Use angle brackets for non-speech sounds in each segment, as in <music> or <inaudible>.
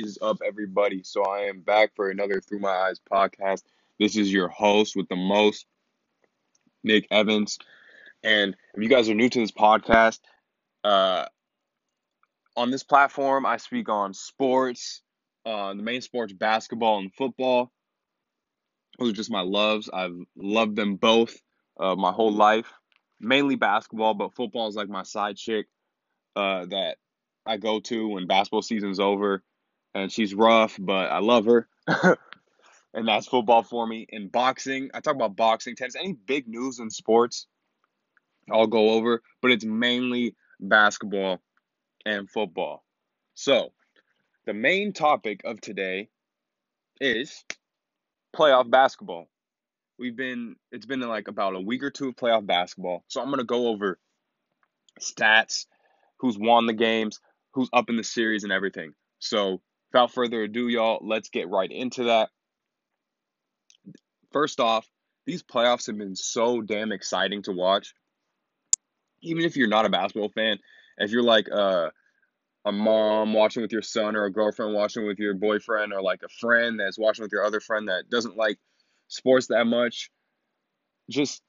is up, everybody? So I am back for another Through My Eyes podcast. This is your host with the most, Nick Evans. And if you guys are new to this podcast, uh, on this platform, I speak on sports, uh, the main sports, basketball and football. Those are just my loves. I've loved them both uh, my whole life. Mainly basketball, but football is like my side chick uh, that I go to when basketball season's over. And she's rough, but I love her. <laughs> and that's football for me. In boxing, I talk about boxing, tennis, any big news in sports, I'll go over, but it's mainly basketball and football. So, the main topic of today is playoff basketball. We've been it's been like about a week or two of playoff basketball. So I'm going to go over stats, who's won the games, who's up in the series and everything. So, without further ado, y'all, let's get right into that. First off, these playoffs have been so damn exciting to watch. Even if you're not a basketball fan, if you're like uh, a mom watching with your son or a girlfriend watching with your boyfriend or like a friend that's watching with your other friend that doesn't like sports that much, just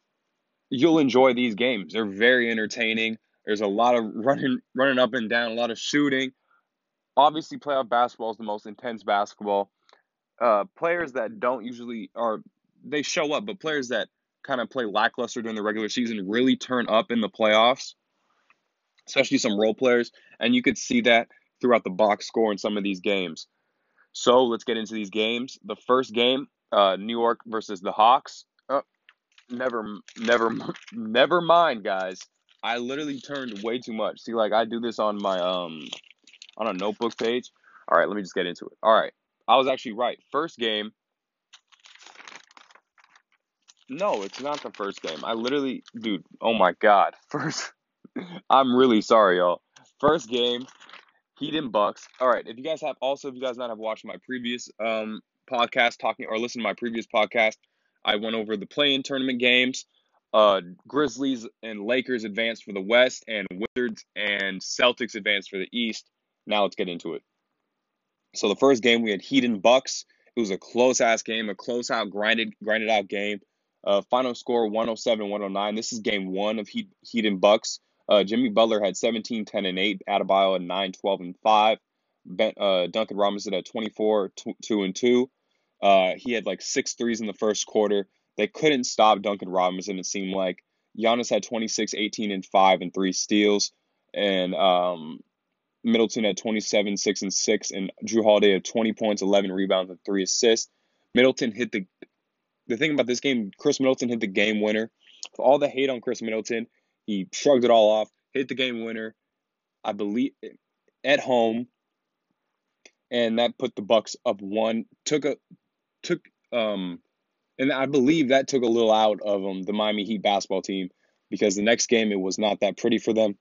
you'll enjoy these games. They're very entertaining. There's a lot of running running up and down, a lot of shooting. Obviously, playoff basketball is the most intense basketball. Uh, players that don't usually are they show up, but players that kind of play lackluster during the regular season really turn up in the playoffs, especially some role players, and you could see that throughout the box score in some of these games. So let's get into these games. The first game, uh, New York versus the Hawks. Oh, never, never, <laughs> never mind, guys. I literally turned way too much. See, like I do this on my um on a notebook page. All right, let me just get into it. All right, I was actually right. First game, no, it's not the first game. I literally, dude, oh my god. <laughs> First, I'm really sorry, y'all. First game, Heat and Bucks. All right, if you guys have, also, if you guys not have watched my previous um podcast talking or listened to my previous podcast, I went over the play-in tournament games. Uh, Grizzlies and Lakers advanced for the West, and Wizards and Celtics advanced for the East. Now let's get into it. So the first game we had Heat and Bucks. It was a close ass game, a close out grinded grinded out game. Uh, final score 107 109. This is game one of Heat, Heat and Bucks. Uh, Jimmy Butler had 17, 10, and 8. Adebayo at 9, 12, and 5. Ben, uh, Duncan Robinson at 24, 2, and 2. Uh, he had like six threes in the first quarter. They couldn't stop Duncan Robinson, it seemed like. Giannis had 26, 18, and 5, and 3 steals. And um, Middleton had 27, 6, and 6. And Jrue Holiday had 20 points, 11 rebounds, and 3 assists. Middleton hit the the thing about this game, Khris Middleton hit the game winner. For all the hate on Khris Middleton, he shrugged it all off, hit the game winner. I believe at home, and that put the Bucks up one. Took a took um, and I believe that took a little out of them the Miami Heat basketball team because the next game it was not that pretty for them.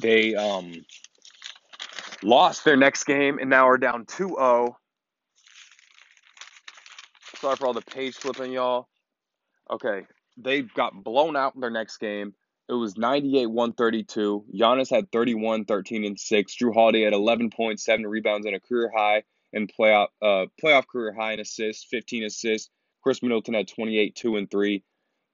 They um lost their next game and now are down 2-0 Sorry for all the page flipping, y'all. Okay, they got blown out in their next game. It was 98 132. Giannis had 31, 13, and 6. Jrue Holiday had 11.7 rebounds and a career high and playoff uh, playoff career high in assists, 15 assists. Khris Middleton had 28, 2, and 3.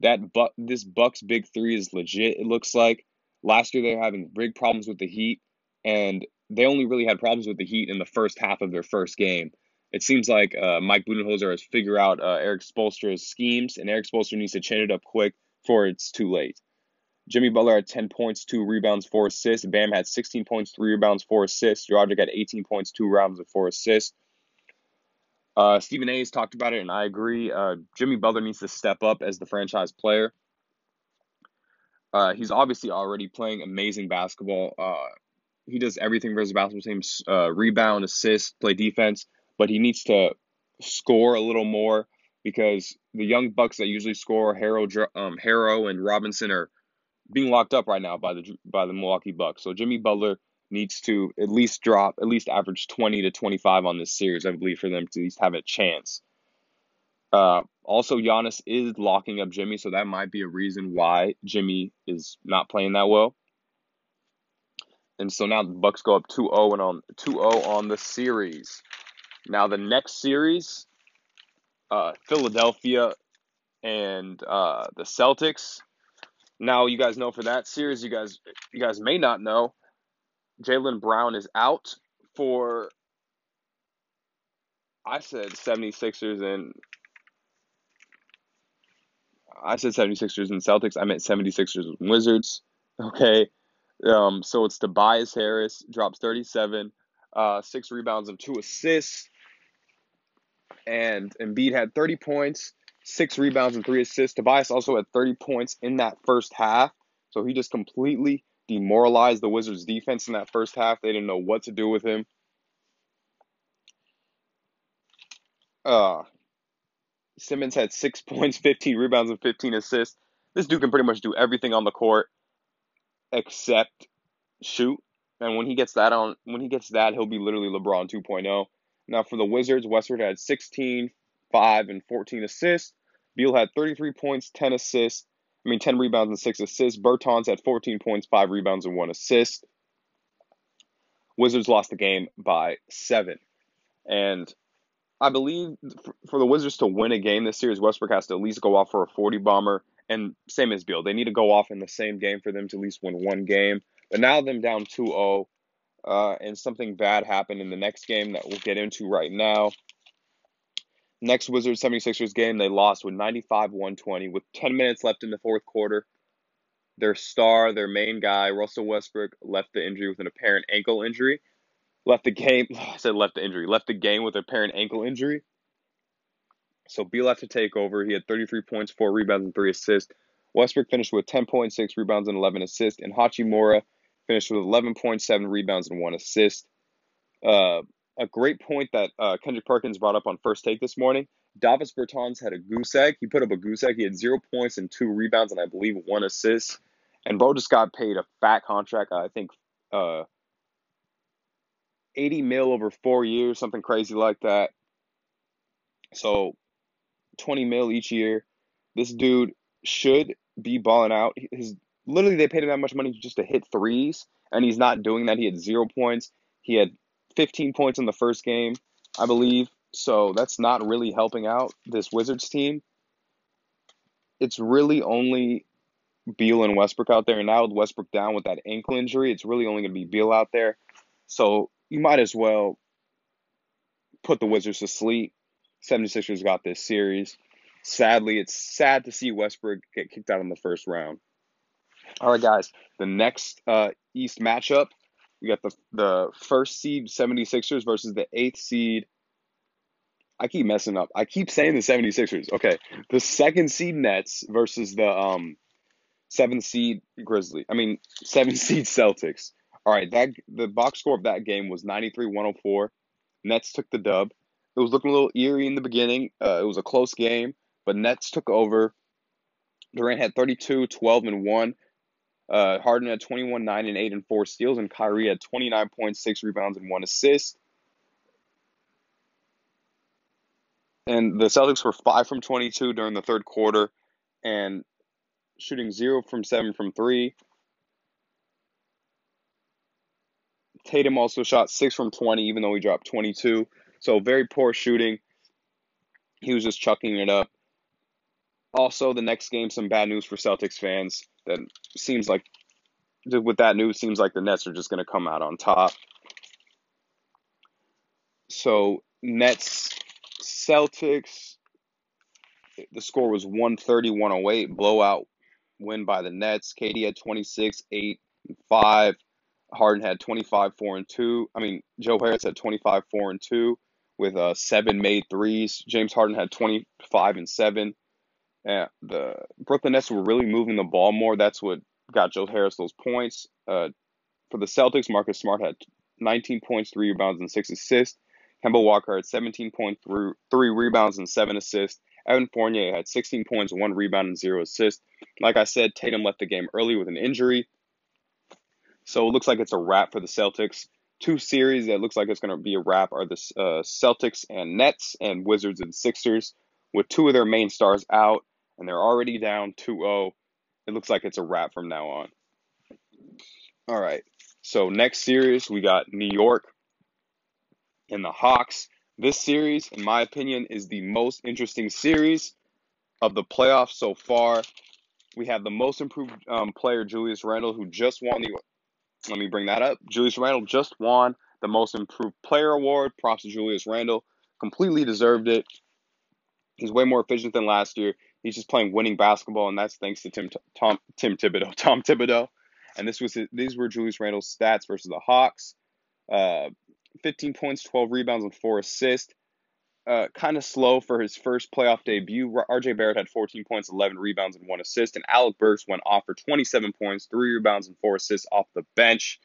That but this Bucks big three is legit, it looks like. Last year they were having big problems with the Heat, and they only really had problems with the Heat in the first half of their first game it seems like uh, Mike Budenholzer has figured out uh, Erik Spoelstra's schemes, and Erik Spoelstra needs to change it up quick before it's too late. Jimmy Butler had 10 points, 2 rebounds, 4 assists. Bam had 16 points, 3 rebounds, 4 assists. Dragic had 18 points, 2 rebounds, and 4 assists. Uh, Stephen A. has talked about it, and I agree. Uh, Jimmy Butler needs to step up as the franchise player. Uh, he's obviously already playing amazing basketball. Uh, he does everything for his basketball team uh, rebound, assist, play defense but he needs to score a little more because the young bucks that usually score Herro, um, Herro and Robinson are being locked up right now by the by the Milwaukee Bucks. So Jimmy Butler needs to at least drop at least average 20 to 25 on this series, I believe, for them to at least have a chance. Uh, also, Giannis is locking up Jimmy, so that might be a reason why Jimmy is not playing that well. And so now the Bucks go up 2-0 and on 2-0 on the series. Now the next series, uh, Philadelphia and uh, the Celtics. Now you guys know for that series, you guys you guys may not know, Jaylen Brown is out for I said 76ers and I said 76ers and Celtics. I meant 76ers and Wizards. Okay. Um, so it's Tobias Harris, drops 37, uh, six rebounds and two assists. And Embiid had 30 points, six rebounds and three assists. Tobias also had 30 points in that first half. So he just completely demoralized the Wizards defense in that first half. They didn't know what to do with him. Uh, Simmons had six <laughs> points, 15 rebounds, and 15 assists. This dude can pretty much do everything on the court except shoot. And when he gets that on, when he gets that, he'll be literally LeBron 2.0. Now for the Wizards, Westbrook had 16, 5, and 14 assists. Beal had 33 points, 10 assists. I mean, 10 rebounds and 6 assists. Bertans had 14 points, 5 rebounds, and 1 assist. Wizards lost the game by 7. And I believe for the Wizards to win a game this series, Westbrook has to at least go off for a 40 bomber. And same as Beal, they need to go off in the same game for them to at least win one game. But now them down 2 0, uh, and something bad happened in the next game that we'll get into right now. Next Wizards 76ers game, they lost with 95 120 with 10 minutes left in the fourth quarter. Their star, their main guy, Russell Westbrook, left the injury with an apparent ankle injury left the game. <laughs> I said left the injury. Left the game with apparent ankle injury. So Beal had to take over. He had 33 points, four rebounds, and three assists. Westbrook finished with 10.6 rebounds and 11 assists, and Hachimura finished with 11.7 rebounds and one assist. Uh, a great point that uh, Kendrick Perkins brought up on first take this morning. Davis Bertans had a goose egg. He put up a goose egg. He had zero points and two rebounds, and I believe one assist. And bro just got paid a fat contract. I think uh, 80 mil over four years, something crazy like that. So 20 mil each year. This dude should be balling out. His literally they paid him that much money just to hit threes, and he's not doing that. He had zero points. He had 15 points in the first game, I believe. So that's not really helping out this Wizards team. It's really only Beal and Westbrook out there. And now with Westbrook down with that ankle injury, it's really only going to be Beal out there. So you might as well put the Wizards to sleep. 76ers got this series. Sadly, it's sad to see Westbrook get kicked out in the first round. All right, guys. The next uh, East matchup, we got the the first seed 76ers versus the eighth seed. I keep messing up. I keep saying the 76ers. Okay. The second seed Nets versus the um seventh seed Grizzly. I mean, <laughs> seventh seed Celtics. All right, that the box score of that game was 93-104. Nets took the dub. It was looking a little eerie in the beginning. Uh, it was a close game, but Nets took over. Durant had 32, 12, and 1. Uh, Harden had 21, 9, and 8, and 4 steals, and Kyrie had 29.6 rebounds and 1 assist. And the Celtics were 5 from 22 during the third quarter and shooting 0 from 7 from 3. Tatum also shot 6 from 20, even though he dropped 22. So very poor shooting. He was just chucking it up. Also, the next game, some bad news for Celtics fans. That seems like, with that news, seems like the Nets are just going to come out on top. So, Nets, Celtics, the score was 130 108, blowout win by the Nets. KD had 26, 8, and 5. Harden had 25, 4, and 2. I mean, Joe Harris had 25, 4, and 2 with uh, seven made threes. James Harden had 25 and 7. And the Brooklyn Nets were really moving the ball more. That's what got Joe Harris those points. Uh, for the Celtics, Marcus Smart had 19 points, 3 rebounds, and 6 assists. Kemba Walker had 17 points, 3 rebounds, and 7 assists. Evan Fournier had 16 points, 1 rebound, and 0 assists. Like I said, Tatum left the game early with an injury. So it looks like it's a wrap for the Celtics. Two series that looks like it's going to be a wrap are the uh, Celtics and Nets and Wizards and Sixers, with two of their main stars out, and they're already down 2 0. It looks like it's a wrap from now on. All right. So next series we got New York and the Hawks. This series, in my opinion, is the most interesting series of the playoffs so far. We have the most improved um, player, Julius Randle, who just won the. Let me bring that up. Julius Randle just won the most improved player award. Props to Julius Randle. Completely deserved it. He's way more efficient than last year. He's just playing winning basketball, and that's thanks to Tim Tom Tim Thibodeau. <laughs> Tom Thibodeau. And this was these were Julius Randle's stats versus the Hawks. Uh, 15 points, 12 rebounds, and four assists. Uh, kind of slow for his first playoff debut. RJ Barrett had 14 points, 11 rebounds, and one assist. And Alec Burks went off for 27 points, three rebounds, and four assists off the bench.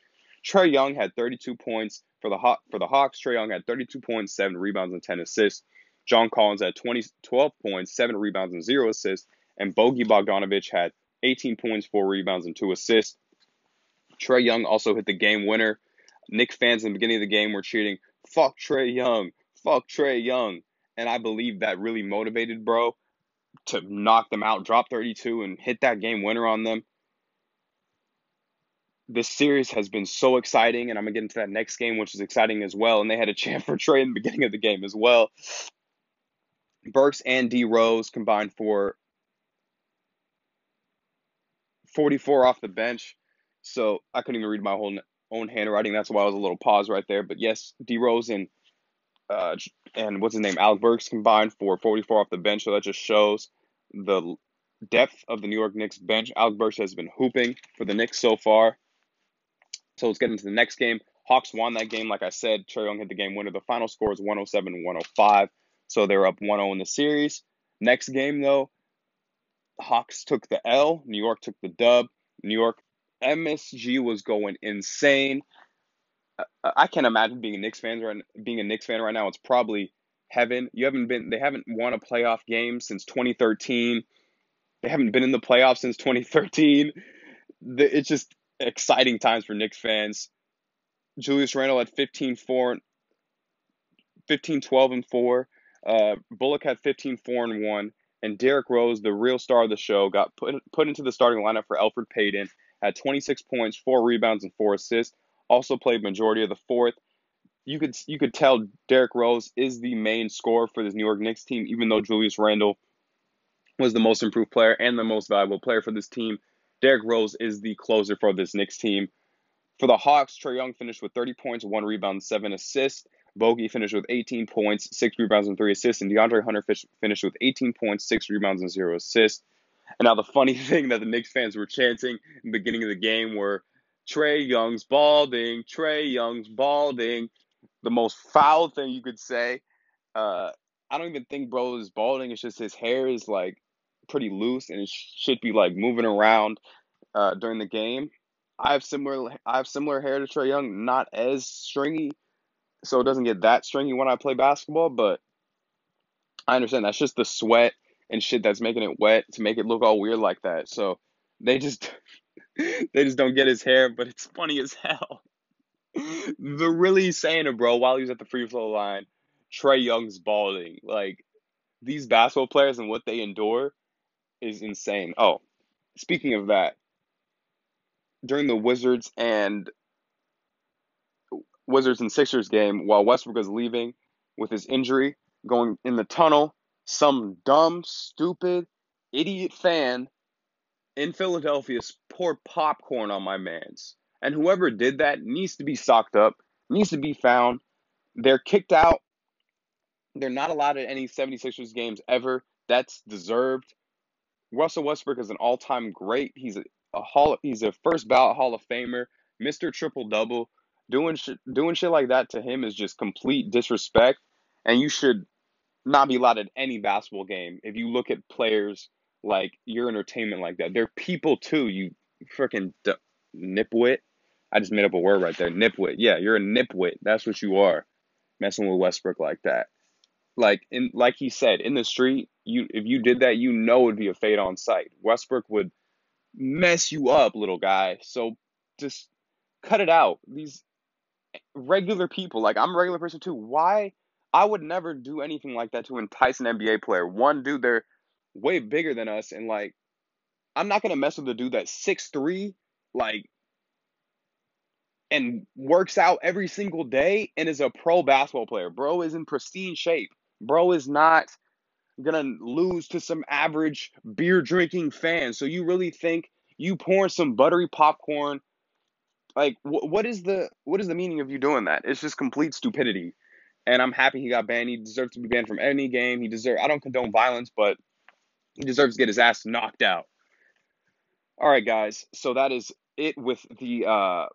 Trae Young had 32 points for the Haw- for the Hawks. Trae Young had 32 points, seven rebounds, and 10 assists. John Collins had 20, 12 points, seven rebounds, and zero assists. And Bogey Bogdanovic had 18 points, four rebounds, and two assists. Trae Young also hit the game winner. Knick fans in the beginning of the game were cheering, fuck Trae Young, fuck Trae Young. And I believe that really motivated bro to knock them out, drop 32, and hit that game winner on them. This series has been so exciting, and I'm gonna get into that next game, which is exciting as well. And they had a <laughs> chance for Trae in the beginning of the game as well. Burks and D Rose combined for 44 off the bench. So I couldn't even read my whole own handwriting. That's why I was a little pause right there. But yes, D Rose and uh, and what's his name, Alec Burks combined for 44 off the bench. So that just shows the depth of the New York Knicks bench. Alec Burks has been hooping for the Knicks so far. So let's get into the next game. Hawks won that game, like I said. Trae Young hit the game winner. The final score is 107 105. So they're up 1 0 in the series. Next game, though, Hawks took the L. New York took the dub. New York MSG was going insane. I can't imagine being a Knicks fan right being a Knicks fan right now. It's probably heaven. You haven't been they haven't won a playoff game since 2013. They haven't been in the playoffs since 2013. It's just exciting times for Knicks fans. Julius Randle had 15 4 15 12 and 4. Uh, Bullock had 15 4 and 1 and Derrick Rose, the real star of the show, got put put into the starting lineup for Elfrid Payton had 26 points, four rebounds, and four assists. Also played majority of the fourth. You could you could tell Derrick Rose is the main scorer for this New York Knicks team, even though Julius Randle was the most improved player and the most valuable player for this team. Derrick Rose is the closer for this Knicks team. For the Hawks, Trae Young finished with 30 points, one rebound, seven assists. Bogey finished with 18 points, six rebounds, and three assists. And DeAndre Hunter finished with 18 points, six rebounds, and zero assists. And now the funny <laughs> thing that the Knicks fans were chanting in the beginning of the game were Trae Young's balding, Trae Young's balding. The most foul thing you could say. Uh, I don't even think bro is balding. It's just his hair is like pretty loose and it should be like moving around uh, during the game. I have similar I have similar hair to Trae Young, not as stringy, so it doesn't get that stringy when I play basketball. But I understand that's just the sweat and shit that's making it wet to make it look all weird like that. So they just they just don't get his hair, but it's funny as hell. They're really saying it, bro, while he was at the free throw line. Trae Young's balding. Like these basketball players and what they endure is insane. Oh, speaking of that, during the Wizards and Wizards and Sixers game, while Westbrook was leaving with his injury, going in the tunnel, some dumb, stupid, idiot fan in Philadelphia poured popcorn on my man's. And whoever did that needs to be socked up, needs to be found. They're kicked out. They're not allowed at any 76ers games ever. That's deserved. Russell Westbrook is an all-time great. He's a, a hall he's a first ballot Hall of Famer, Mr. Triple Double. Doing shit doing shit like that to him is just complete disrespect and you should not be allowed at any basketball game. If you look at players like your entertainment like that, they're people too. You freaking d- nipwit. I just made up a word right there. Nipwit. Yeah, you're a nipwit. That's what you are. Messing with Westbrook like that. Like in like he said, in the street, you if you did that, you know it'd be a fade on sight. Westbrook would mess you up, little guy. So just cut it out. These regular people, like I'm a regular person too. Why I would never do anything like that to entice an NBA player. One, dude, they're way bigger than us, and like, I'm not gonna mess with a dude that's six three, like, and works out every single day and is a pro basketball player. Bro is in pristine shape. Bro is not gonna lose to some average beer drinking fan. So you really think you pouring some buttery popcorn? Like, wh- what is the what is the meaning of you doing that? It's just complete stupidity. And I'm happy he got banned. He deserves to be banned from any game. He deserves. I don't condone violence, but he deserves to get his ass knocked out. All right, guys. So that is it with the uh,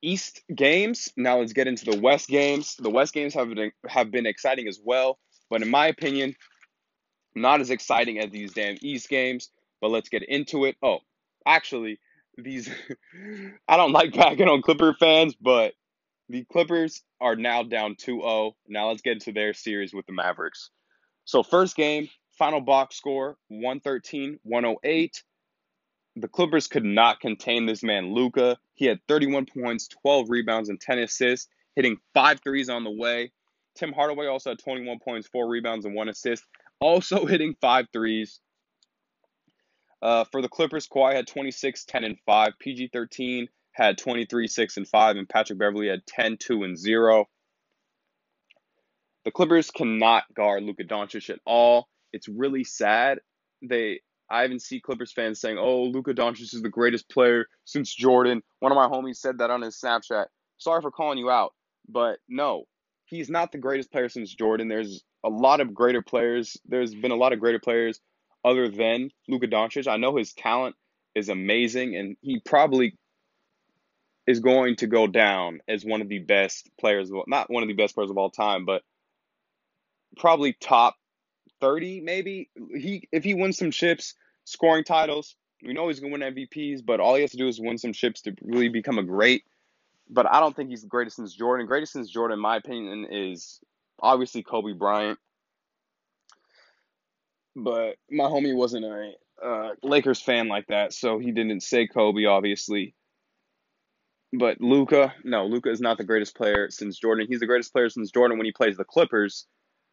East games. Now let's get into the West games. The West games have been have been exciting as well, but in my opinion, not as exciting as these damn East games. But let's get into it. Oh, actually, these <laughs> I don't like backing on Clipper fans, but the Clippers are now down 2-0. Now let's get into their series with the Mavericks. So first game, final box score 113-108 the Clippers could not contain this man, Luka. He had 31 points, 12 rebounds, and 10 assists, hitting five threes on the way. Tim Hardaway also had 21 points, four rebounds, and one assist, also <laughs> hitting five threes. Uh, for the Clippers, Kawhi had 26, 10, and 5. PG 13 had 23, 6, and 5. And Patrick Beverley had 10, 2, and 0. The Clippers cannot guard Luka Doncic at all. It's really sad. They I even see Clippers fans saying, "Oh, Luka Doncic is the greatest player since Jordan." One of my homies said that on his Snapchat. Sorry for calling you out, but no, he's not the greatest player since Jordan. There's a lot of greater players. There's been a lot of greater players other than Luka Doncic. I know his talent is amazing, and he probably is going to go down as one of the best players, not one of the best players of all time, but probably top 30 maybe. He if he wins some chips, scoring titles. We know he's going to win MVPs, but all he has to do is win some chips to really become a great. But I don't think he's the greatest since Jordan. Greatest since Jordan, in my opinion, is obviously Kobe Bryant. But my homie wasn't a uh, Lakers fan like that, so he didn't say Kobe, obviously. But Luka, no, Luka is not the greatest player since Jordan. He's the greatest player since Jordan when he plays the Clippers.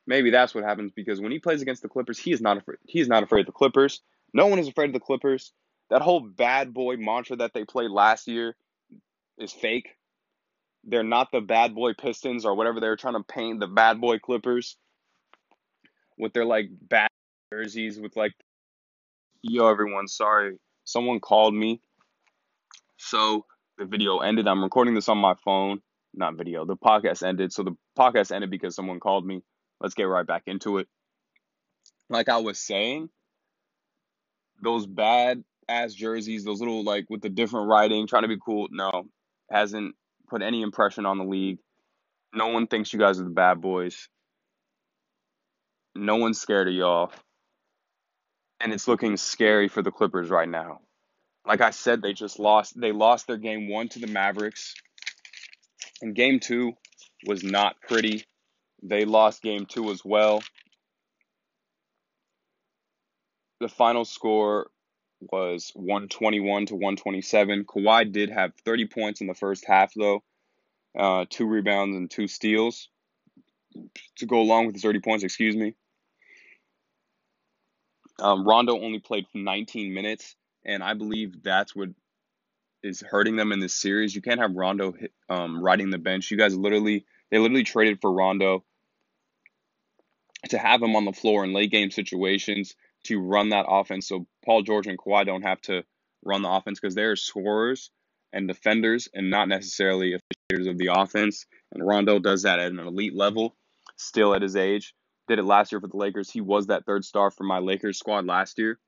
Maybe that's what happens because when he plays against the Clippers, he is not afraid. He is not afraid of the Clippers. No one is afraid of the Clippers. That whole bad boy mantra that they played last year is fake. They're not the bad boy Pistons or whatever they're trying to paint the bad boy Clippers with their like bad jerseys with like yo everyone sorry someone called me so the video ended i'm recording this on my phone not video the podcast ended so the podcast ended because someone called me let's get right back into it like i was saying those bad ass jerseys, those little like with the different writing, trying to be cool. No, hasn't put any impression on the league. No one thinks you guys are the bad boys. No one's scared of y'all. And it's looking scary for the Clippers right now. Like I said, they just lost. They lost their game one to the Mavericks. And game two was not pretty. They lost game two as well the final score was 121 to 127. Kawhi did have 30 points in the first half, though, uh, two rebounds and two steals to go along with the 30 points, excuse me. Um, Rondo only played 19 minutes, and I believe that's what is hurting them in this series. You can't have Rondo hit, um, riding the bench. You guys literally, they literally traded for Rondo to have him on the floor in late game situations to run that offense so Paul George and Kawhi don't have to run the offense because they're scorers and defenders and not necessarily officiators of the offense. And Rondo does that at an elite level, still at his age. Did it last year for the Lakers. He was that third star for my Lakers squad last year.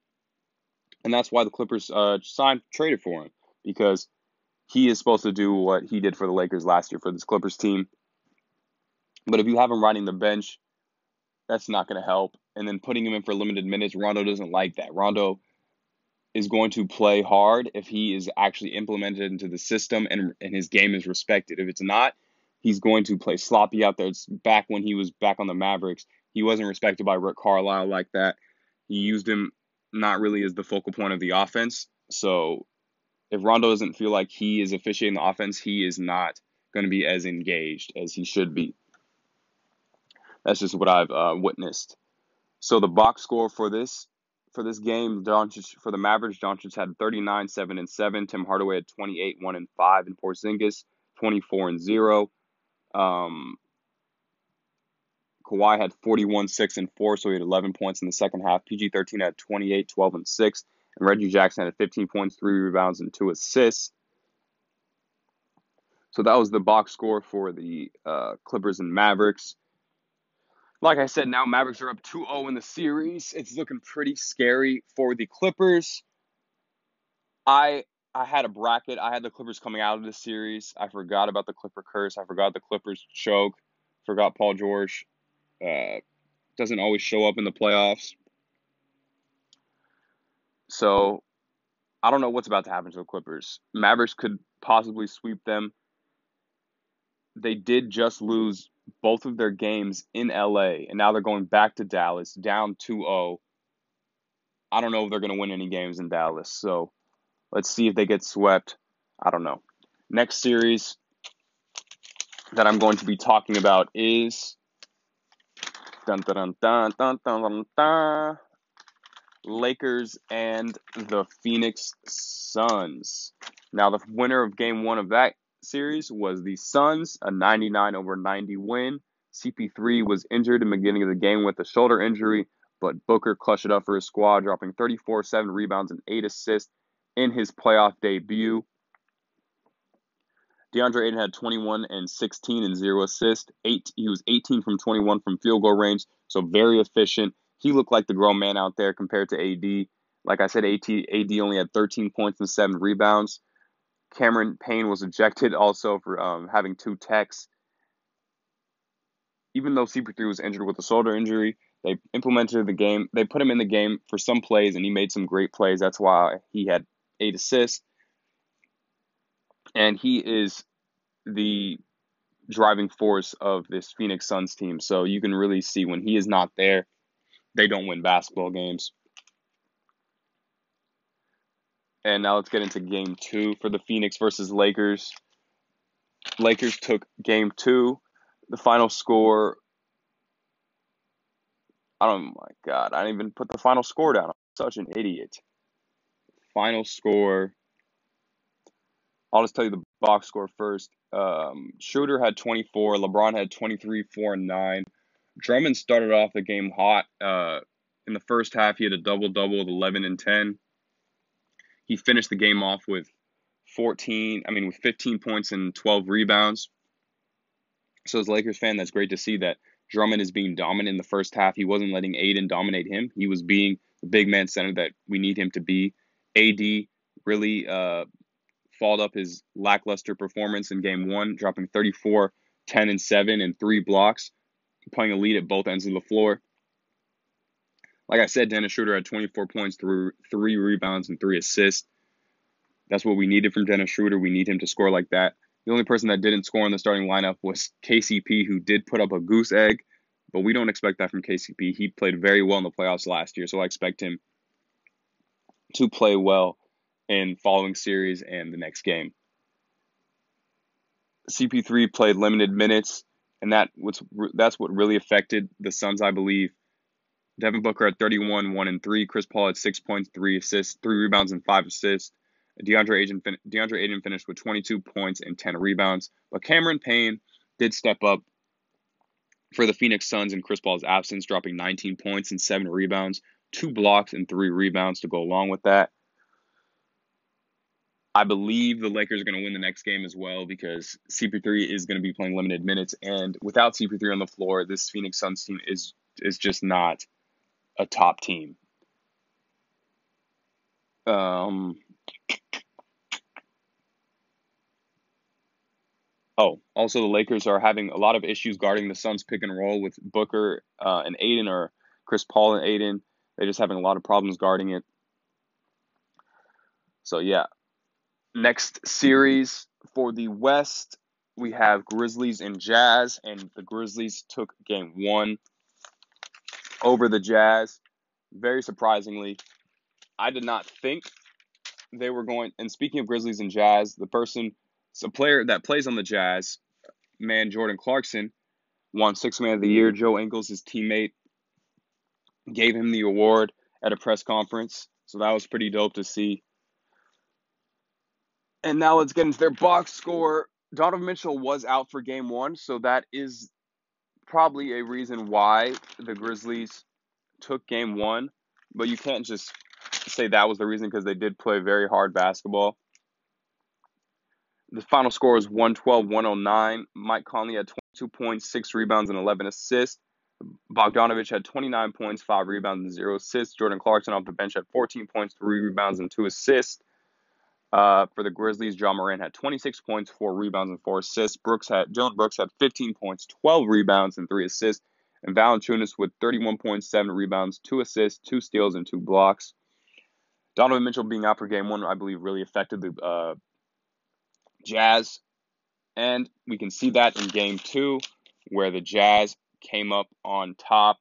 And that's why the Clippers uh, signed, traded for him because he is supposed to do what he did for the Lakers last year for this Clippers team. But if you have him riding the bench, that's not going to help. And then putting him in for limited minutes, Rondo doesn't like that. Rondo is going to play hard if he is actually implemented into the system and, and his game is respected. If it's not, he's going to play sloppy out there. It's back when he was back on the Mavericks. He wasn't respected by Rick Carlisle like that. He used him not really as the focal point of the offense. So if Rondo doesn't feel like he is officiating the offense, he is not going to be as engaged as he should be. That's just what I've uh, witnessed. So the box score for this for this game, Doncic for the Mavericks, Doncic had 39, 7 and 7. Tim Hardaway had 28, 1 and 5, and Porzingis 24 and 0. Um, Kawhi had 41, 6, and 4, so he had 11 points in the second half. PG 13 had 28, 12, and 6. And Reggie Jackson had 15 points, 3 rebounds, and 2 assists. So that was the box score for the uh, Clippers and Mavericks. Like I said, now Mavericks are up 2 0 in the series. It's looking pretty scary for the Clippers. I I had a bracket. I had the Clippers coming out of the series. I forgot about the Clipper curse. I forgot the Clippers choke. Forgot Paul George uh, doesn't always show up in the playoffs. So I don't know what's about to happen to the Clippers. Mavericks could possibly sweep them. They did just lose both of their games in LA, and now they're going back to Dallas, down 2 0. I don't know if they're going to win any games in Dallas. So let's see if they get swept. I don't know. Next series that I'm going to be talking about is Dun, dun, dun, dun, dun, dun. Lakers and the Phoenix Suns. Now, the winner of game one of that series was the Suns, a 99 over 90 win. CP3 was injured in the beginning of the game with a shoulder injury, but Booker clutched it up for his squad, dropping 34 7 rebounds and 8 assists in his playoff debut. DeAndre Ayton had 21 and 16 and zero assists. Eight, he was 18 from 21 from field goal range, so very efficient. He looked like the grown man out there compared to AD. Like I said, AD, AD only had 13 points and seven rebounds. Cameron Payne was ejected also for um, having two techs. Even though CP3 was injured with a shoulder injury, they implemented the game. They put him in the game for some plays, and he made some great plays. That's why he had eight assists and he is the driving force of this Phoenix Suns team. So you can really see when he is not there, they don't win basketball games. And now let's get into game two for the Phoenix versus Lakers. Lakers took game two. The final score. I don't, oh my God, I didn't even put the final score down. I'm such an idiot. Final score I'll just tell you the box score first. Um, Schroeder had 24. LeBron had 23, 4, and 9. Drummond started off the game hot. Uh, in the first half, he had a double double with 11 and 10. He finished the game off with 14, I mean, with 15 points and 12 rebounds. So, as a Lakers fan, that's great to see that Drummond is being dominant in the first half. He wasn't letting Ayton dominate him. He was being the big man center that we need him to be. AD really uh, followed up his lackluster performance in game one, dropping 34, 10, and 7 and three blocks, playing a lead at both ends of the floor. Like I said, Dennis Schroeder had 24 points, through three rebounds, and three assists. That's what we needed from Dennis Schroeder. We need him to score like that. The only person that didn't score in the starting lineup was KCP, who did put up a goose egg, but we don't expect that from KCP. He played very well in the playoffs last year, so I expect him to play well in following series and the next game. CP3 played limited minutes, and that what's that's what really affected the Suns, I believe. Devin Booker at 31, 1 and 3. Chris Paul at 6 points, 3 assists, 3 rebounds, and 5 assists. DeAndre Ayton, DeAndre Ayton finished with 22 points and 10 rebounds. But Cameron Payne did step up for the Phoenix Suns in Chris Paul's absence, dropping 19 points and 7 rebounds, 2 blocks, and 3 rebounds to go along with that. I believe the Lakers are going to win the next game as well because CP3 is going to be playing limited minutes, and without CP3 on the floor, this Phoenix Suns team is is just not a top team. Um. Oh, also the Lakers are having a lot of issues guarding the Suns pick and roll with Booker uh, and Ayton or Chris Paul and Ayton. They're just having a lot of problems guarding it. So yeah, Next series for the West, we have Grizzlies and Jazz, and the Grizzlies took game one over the Jazz. Very surprisingly, I did not think they were going. And speaking of Grizzlies and Jazz, the person, a player that plays on the Jazz, man Jordan Clarkson, won Six Man of the Year. Joe Ingles, his teammate, gave him the award at a press conference. So that was pretty dope to see. And now let's get into their box score Donovan Mitchell was out for game one, so that is probably a reason why the Grizzlies took game one. But you can't just say that was the reason because they did play very hard basketball. The final score was 112 109. Mike Conley had 22 points, 6 rebounds, and 11 assists. Bogdanovic had 29 points, 5 rebounds, and 0 assists. Jordan Clarkson off the bench had 14 points, 3 rebounds, and 2 assists. Uh, for the Grizzlies, John Morant had 26 points, 4 rebounds, and 4 assists. Brooks had Dillon Brooks had 15 points, 12 rebounds, and 3 assists. And Valanciunas with 31.7 rebounds, 2 assists, 2 steals, and 2 blocks. Donovan Mitchell being out for game one, I believe, really affected the uh, Jazz. And we can see that in game two, where the Jazz came up on top.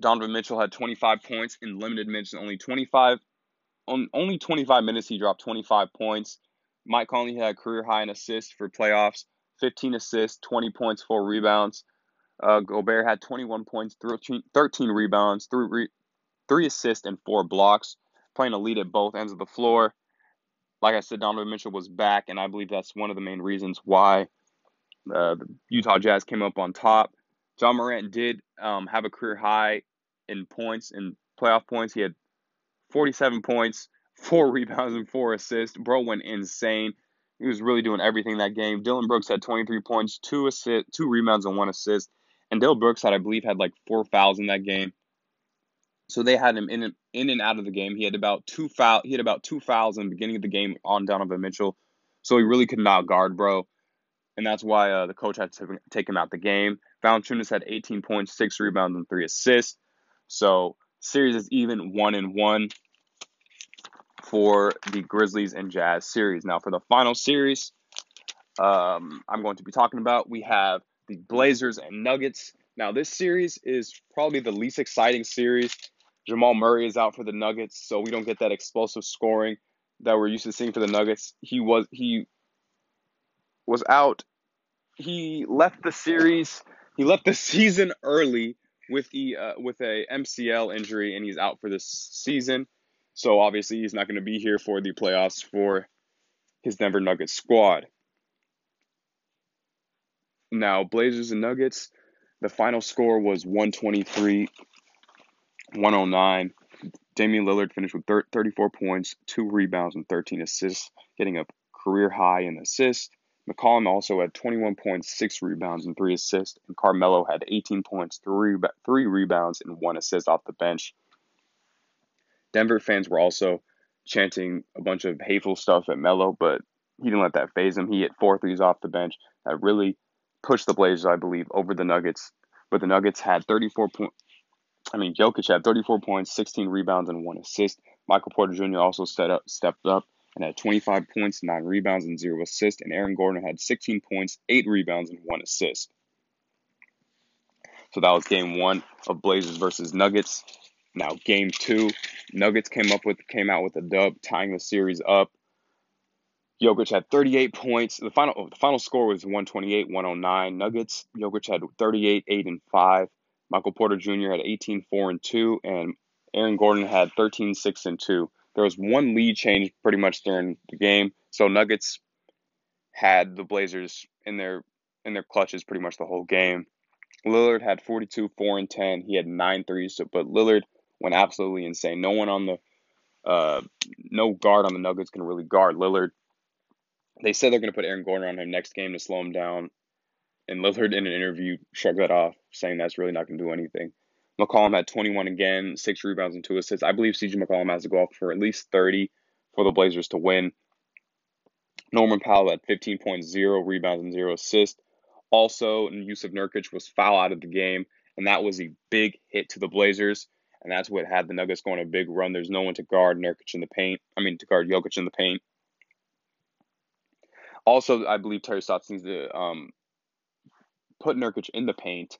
Donovan Mitchell had 25 points in limited minutes, only 25, on only 25 minutes. He dropped 25 points. Mike Conley had a career high in assists for playoffs, 15 assists, 20 points, four rebounds. Uh, Gobert had 21 points, 13, 13 rebounds, three, re- three assists, and four blocks, playing a lead at both ends of the floor like I said, Donovan Mitchell was back, and I believe that's one of the main reasons why uh, the Utah Jazz came up on top. John Morant did um, have a career high in points in playoff points. He had 47 points, four <laughs> rebounds, and four assists. Bro went insane. He was really doing everything that game. Dillon Brooks had 23 points, two assist, two rebounds, and one assist. And Dillon Brooks had, I believe, had like four fouls in that game. So they had him in and, in and out of the game. He had about two foul. He had about two fouls in the beginning of the game on Donovan Mitchell. So he really could not guard, bro. And that's why uh, the coach had to take him out the game. Valanciunas had 18 points, six rebounds, and three assists. So series is even one and one for the Grizzlies and Jazz series. Now for the final series, um, I'm going to be talking about. We have the Blazers and Nuggets. Now this series is probably the least exciting series Jamal Murray is out for the Nuggets, so we don't get that explosive scoring that we're used to seeing for the Nuggets. He was he was out. He left the series. He left the <laughs> season early with the uh, with a MCL injury, and he's out for this season. So obviously, he's not going to be here for the playoffs for his Denver Nuggets squad. Now, Blazers and Nuggets. The final score was 123 109. Damian Lillard finished with 34 points, two rebounds, and 13 assists, getting a career high in assists. McCollum also had 21 points, six rebounds, and three assists. And Carmelo had 18 points, three, three rebounds, and one assist off the bench. Denver fans were also chanting a bunch of hateful stuff at Melo, but he didn't let that phase him. He hit four threes off the bench that really pushed the Blazers, I believe, over the Nuggets. But the Nuggets had 34 points. I mean, Jokic had 34 points, 16 rebounds, and one assist. Michael Porter Jr. also set up, stepped up and had 25 points, 9 rebounds, and 0 assists. And Aaron Gordon had 16 points, 8 rebounds, and 1 assist. So that was game one of Blazers versus Nuggets. Now game two, Nuggets came up with came out with a dub, tying the series up. Jokic had 38 points. The final the final score was 128-109. Nuggets, Jokic had 38, 8, and 5. Michael Porter Jr. had 18, 4, and 2, and Aaron Gordon had 13, 6, and 2. There was one lead change pretty much during the game, so Nuggets had the Blazers in their in their clutches pretty much the whole game. Lillard had 42, 4, and 10. He had nine threes, but Lillard went absolutely insane. No one on the uh, no guard on the Nuggets can really guard Lillard. They said they're going to put Aaron Gordon on him next game to slow him down. And Lillard in an interview shrugged that off, saying that's really not going to do anything. McCollum had 21 again, six rebounds and two assists. I believe CJ McCollum has to go off for at least 30 for the Blazers to win. Norman Powell had 15.0 rebounds and zero assists. Also, Jusuf Nurkic was foul out of the game, and that was a big hit to the Blazers, and that's what had the Nuggets going a big run. There's no one to guard Nurkic in the paint. I mean, to guard Jokic in the paint. Also, I believe Terry Stotts needs to um, put Nurkic in the paint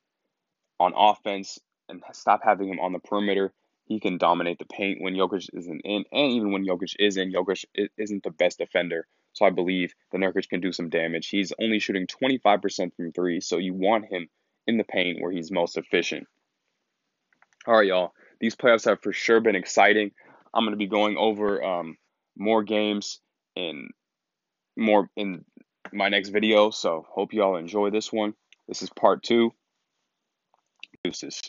on offense and stop having him on the perimeter. He can dominate the paint when Jokic isn't in, and even when Jokic is in, Jokic isn't the best defender. So I believe the Nurkic can do some damage. He's only shooting 25% from three, so you want him in the paint where he's most efficient. All right, y'all. These playoffs have for sure been exciting. I'm going to be going over um, more games in more in my next video. So hope you all enjoy this one. This is part two. Deuces.